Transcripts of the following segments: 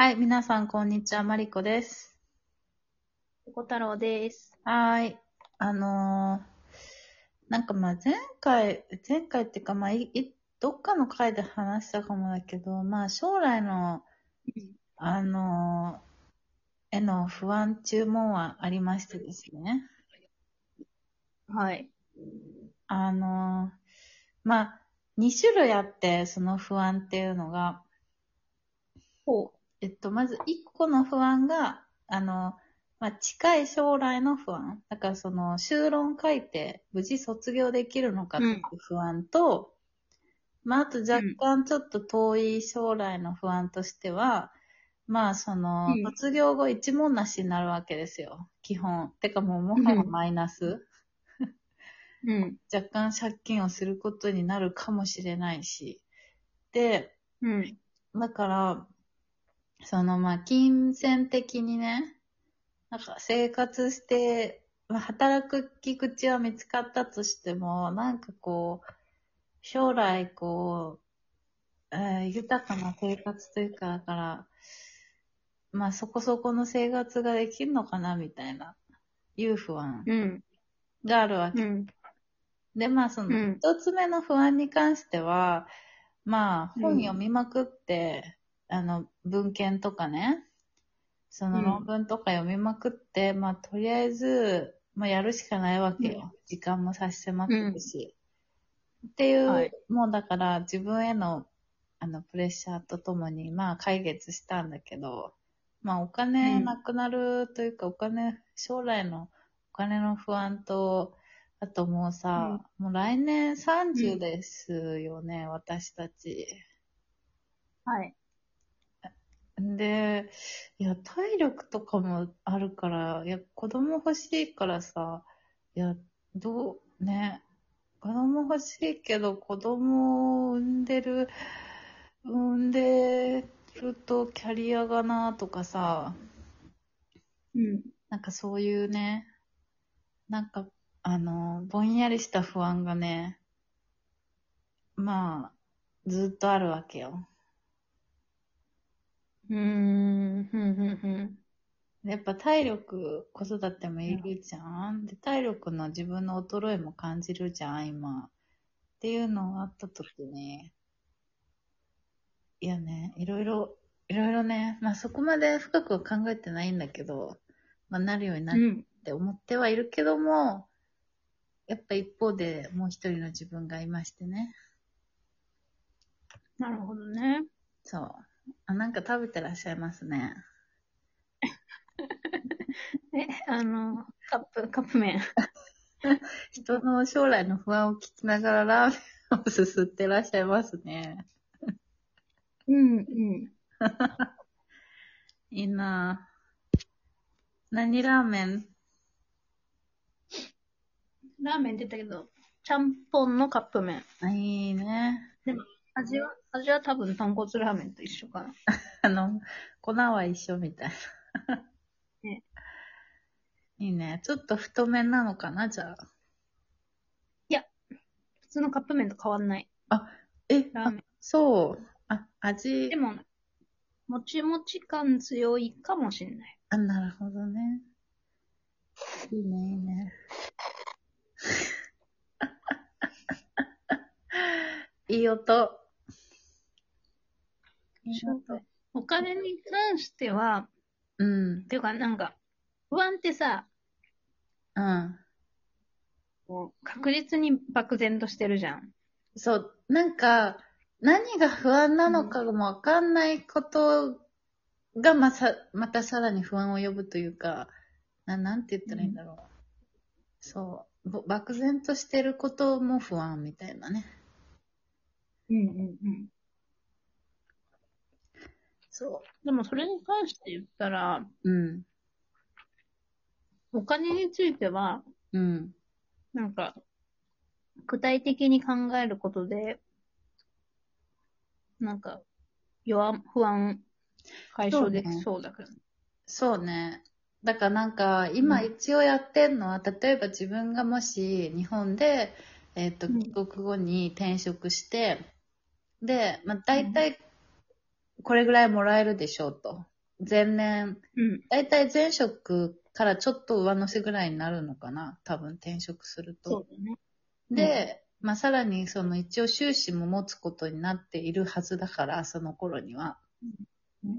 はい、皆さん、こんにちは。マリコです。小太郎です。はーい。あのーなんかまあ前回、前回っていうかまあい、いどっかの回で話したかもだけど、まあ将来の、あのーへの不安注文はありましてですね。はい。あのーまあ、2種類あって、その不安っていうのが、ほえっと、まず1個の不安が、あの、まあ、近い将来の不安。だからその、修論書いて無事卒業できるのかっていう不安と、まあ、あと若干ちょっと遠い将来の不安としては、まあ、そのうん、卒業後一問なしになるわけですよ。基本。てかもうもはやマイナス。う。うん。若干借金をすることになるかもしれないし。で、うん。だから、その、まあ、金銭的にね、なんか生活して、まあ、働く気口は見つかったとしても、なんかこう、将来こう、えー豊かな生活というか、だから、まあ、そこそこの生活ができるのかな、みたいな、いう不安うん。があるわけうん。で、まあ、その、うん一つ目の不安に関しては、まあ、うん本読みまくって、あの、文献とかね、そのうん論文とか読みまくって、まあ、とりあえず、まあ、やるしかないわけよ。うん時間も差し迫ってるし。っていう、はいもうだから、自分への、あの、プレッシャーとともに、まあ、解決したんだけど、まあ、お金うんなくなるというか、お金、将来のお金の不安と、あともうさ、もう来年30ですよね、私たち。はい。で、いや、体力とかもあるから、いや、子供欲しいからさ、いや、どう、ね、子供欲しいけど、子供を産んでる、産んでるとキャリアがなとかさ、うん。なんかそういうね、なんか、あの、ぼんやりした不安がね、まあ、ずっとあるわけよ。うーん。ふんふんふん。やっぱ体力、子育てもいるじゃん。で、体力の自分の衰えも感じるじゃん、今。っていうのがあった時に、いやね、いろいろ、いろいろね、まあそこまで深くは考えてないんだけど、まあなるようになっうん。って思ってはいるけども、やっぱ一方でもう一人の自分がいましてね。なるほどね。そう。あ、なんか食べてらっしゃいますね。え、あの、カップ、カップ麺。人の将来の不安を聞きながらラーメンをすすってらっしゃいますね。うん、うん。いいなぁ。何ラーメン？ラーメン出たけど、ちゃんぽんのカップ麺。あ、いいね。味は、味は多分豚骨ラーメンと一緒かな。あの、粉は一緒みたいな。ねいいね。ちょっと太麺なのかな、じゃあ。普通のカップ麺と変わんない。え、あラーメン。そう。あ、味で、も、もちもち感強いかもしれない。あ、なるほどね。いいね、いいね。いい音。お金に関しては、うんっ。ていうかなんか、不安ってさ、うん。こう確実に漠然としてるじゃん。そう、なんか、何が不安なのかもわかんないことがまさ、またさらに不安を呼ぶというか、ななんて言ったらいいんだろう。そう。ぼ漠然としてることも不安みたいなね。うんうんうん。そでもそれに関して言ったら、う。うん。お金については、うん。なんか、具体的に考えることで、なんか、弱、不安解消できそうだけど。そうね。だからなんか、今一応やってんのは、例えば自分がもし日本で、えっ、と、うん帰国後に転職して、で、まあ大体、これぐらいもらえるでしょうと。前年、うん。だいたい前職からちょっと上乗せぐらいになるのかな？多分転職すると。そうだね。で、まあさらにその一応収支も持つことになっているはずだから、その頃には。うん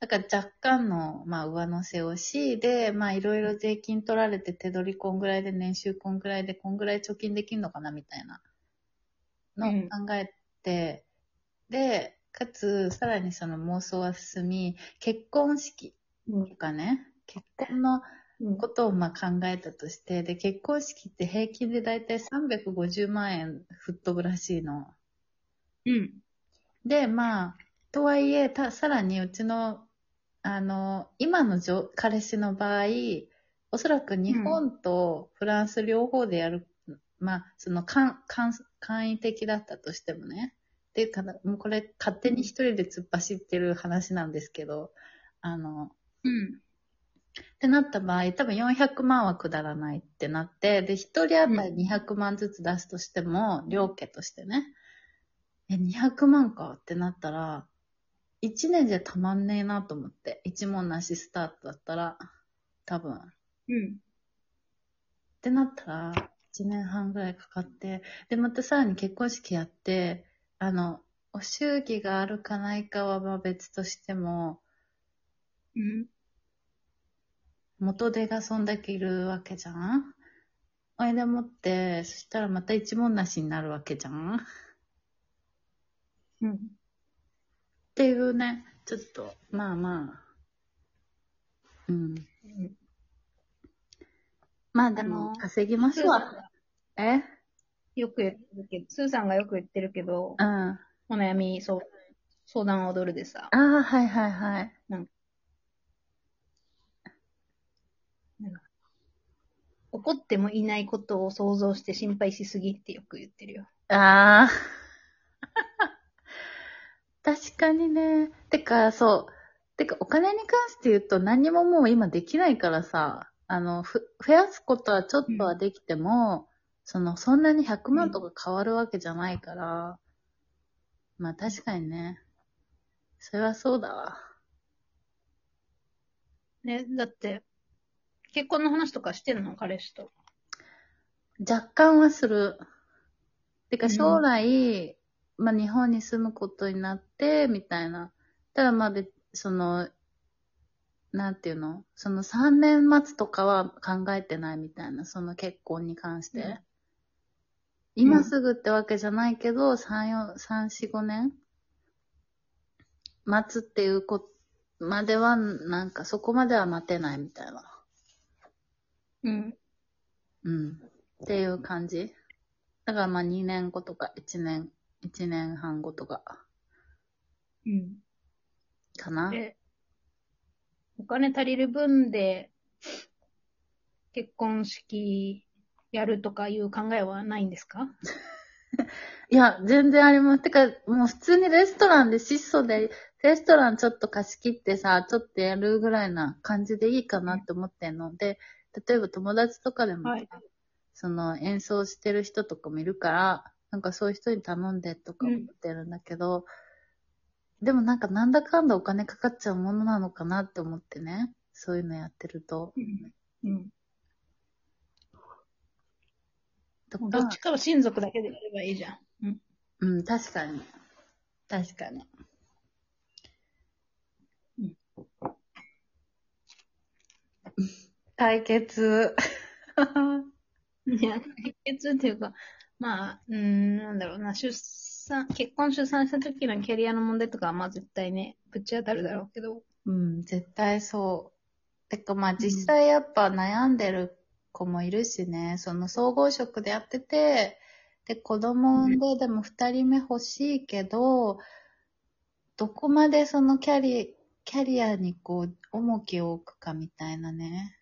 だから若干の、まあ、上乗せをし、で、まあいろいろ税金取られて手取りこんぐらいで年収こんぐらいでこんぐらい貯金できんのかなみたいなの考えて、で、かつ、さらにその妄想は進み、結婚式うんとかね、結婚のうんことをまあ考えたとして、で、結婚式って平均でだいたい350万円吹っ飛ぶらしいの。うん。で、まあ、とはいえ、た、さらにうちの、あの、今のじょ彼氏の場合、おそらく日本とフランス両方でやる、まあ、その、簡、簡、簡易的だったとしてもね。っていうか、もうこれ勝手に一人で突っ走ってる話なんですけど、あの、うん。ってなった場合、多分400万はくだらないってなって、で、一人当たり200万ずつ出すとしても、両家としてね。え、200万かってなったら、1年じゃたまんねえなと思って。1問なしスタートだったら、多分。っうん。てなったら、1年半ぐらいかかって、で、またさらに結婚式やって、あの、お祝儀があるかないかはまあ別としても、うん。元手がそんだけいるわけじゃん？あれでもって、そしたらまた一文なしになるわけじゃん？っうん。ていうね、ちょっと、まあまあ。うん。うんまあでも、稼ぎましょう。え？よく言ってるけど、スーさんがよく言ってるけどう、ん。あお悩み相相談を踊るでさ、あ、はいはいはい。怒ってもいないことを想像して心配しすぎってよく言ってるよ。ああ。確かにね。てか、そう。てか、お金に関して言うと何にももう今できないからさ、あの、ふ増やすことはちょっとはできても、その、そんなに100万とか変わるわけじゃないから、まあ確かにね。それはそうだわ。ね、だって、結婚の話とかしてんの？彼氏と。若干はする。てかうん将来、まあ日本に住むことになって、みたいな。ただまあ別、その、なんていうの？その3年待つとかは考えてないみたいな、その結婚に関して。うん今すぐってわけじゃないけど、3、4、3、4、5年？待つっていうこまでは、なんかそこまでは待てないみたいな。うん。うん。っていう感じ。だからまあ2年後とか1年、1年半後とか、うん。かな。で、お金足りる分で、結婚式やるとかいう考えはないんですか？いや、全然あります。てか、もう普通にレストランで質素で、レストランちょっと貸し切ってさ、ちょっとやるぐらいな感じでいいかなって思ってんので、例えば友達とかでも、はい。その演奏してる人とかもいるから、なんかそういう人に頼んでとか思ってるんだけど、でもなんかなんだかんだお金かかっちゃうものなのかなって思ってね。そういうのやってると。うん。うん。ともうどっかちかは親族だけでやればいいじゃん。うん。うん、確かに。確かに。うん解決。いや、解決っていうか、まあ、うーん、なんだろうな、出産、結婚出産した時のキャリアの問題とかは、まあ絶対ね、ぶち当たるだろうけど、うん、絶対そう。てかまあ実際やっぱ悩んでる子もいるしね、その総合職でやってて、で、子供産んで、でも二人目欲しいけど、どこまでそのキャリ、キャリアにこう、重きを置くかみたいなね。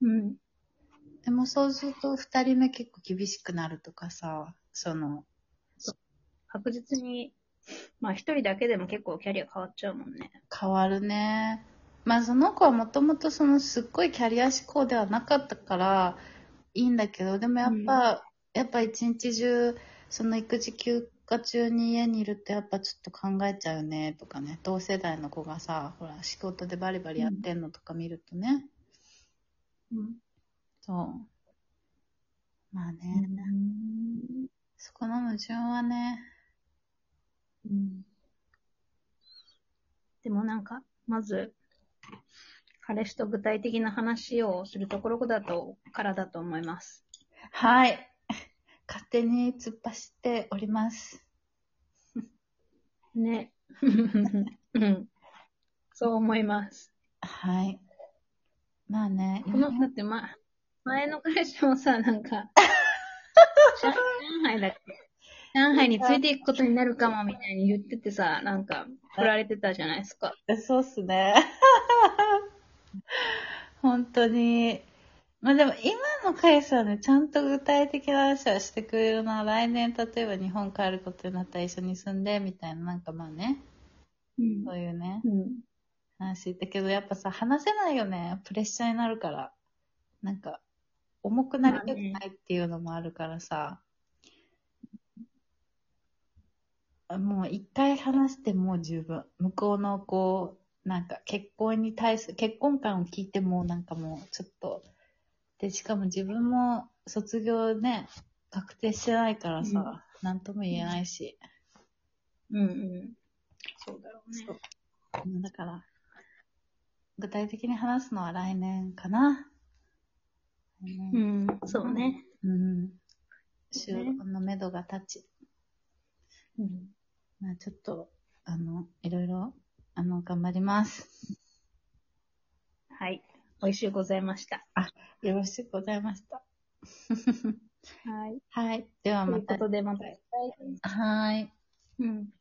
うん。でもそうすると二人目結構厳しくなるとかさ、その、確実に、まあ一人だけでも結構キャリア変わっちゃうもんね。変わるね。まあその子はもともとそのすっごいキャリア志向ではなかったからいいんだけど、でもやっぱ、やっぱ一日中その育児休家中に家にいるとやっぱちょっと考えちゃうねとかね、同世代の子がさ、ほら仕事でバリバリやってんのとか見るとね、うん。そう。まあうね、ん。そこの矛盾はね、うん。でもなんか、まず、彼氏と具体的な話をするところだと、からだと思います。はい。勝手に突っ走っております。ね。うん。そう思います。はい。まあね、この、だってま、前の彼氏もさ、なんか、上海だっけ？上海についていくことになるかもみたいに言っててさ、なんか、振られてたじゃないですか。そうっすね。本当に。まあでも今の会社はね、ちゃんと具体的な話はしてくれるな。来年例えば日本帰ることになったら一緒に住んで、みたいな、なんかまあね、うんそういうね、うん。話。だけどやっぱさ、話せないよね。プレッシャーになるから。なんか、重くなりたくないっていうのもあるからさ。もう一回話してもう十分。向こうのこう、なんか結婚に対する、結婚観を聞いてもなんかもうちょっと、で、しかも自分も卒業ね、確定してないからさ、なんとも言えないし。うんうん。そうだろうね。そううんだから、具体的に話すのは来年かな。ううんん、そうね。うん。収録のめどが立ち。うん。まあちょっと、あの、いろいろ、あの、頑張ります。はい。美味しゅうございました。よろしくございました。はい。はい。ではといまた。うことで、また。はい。うん。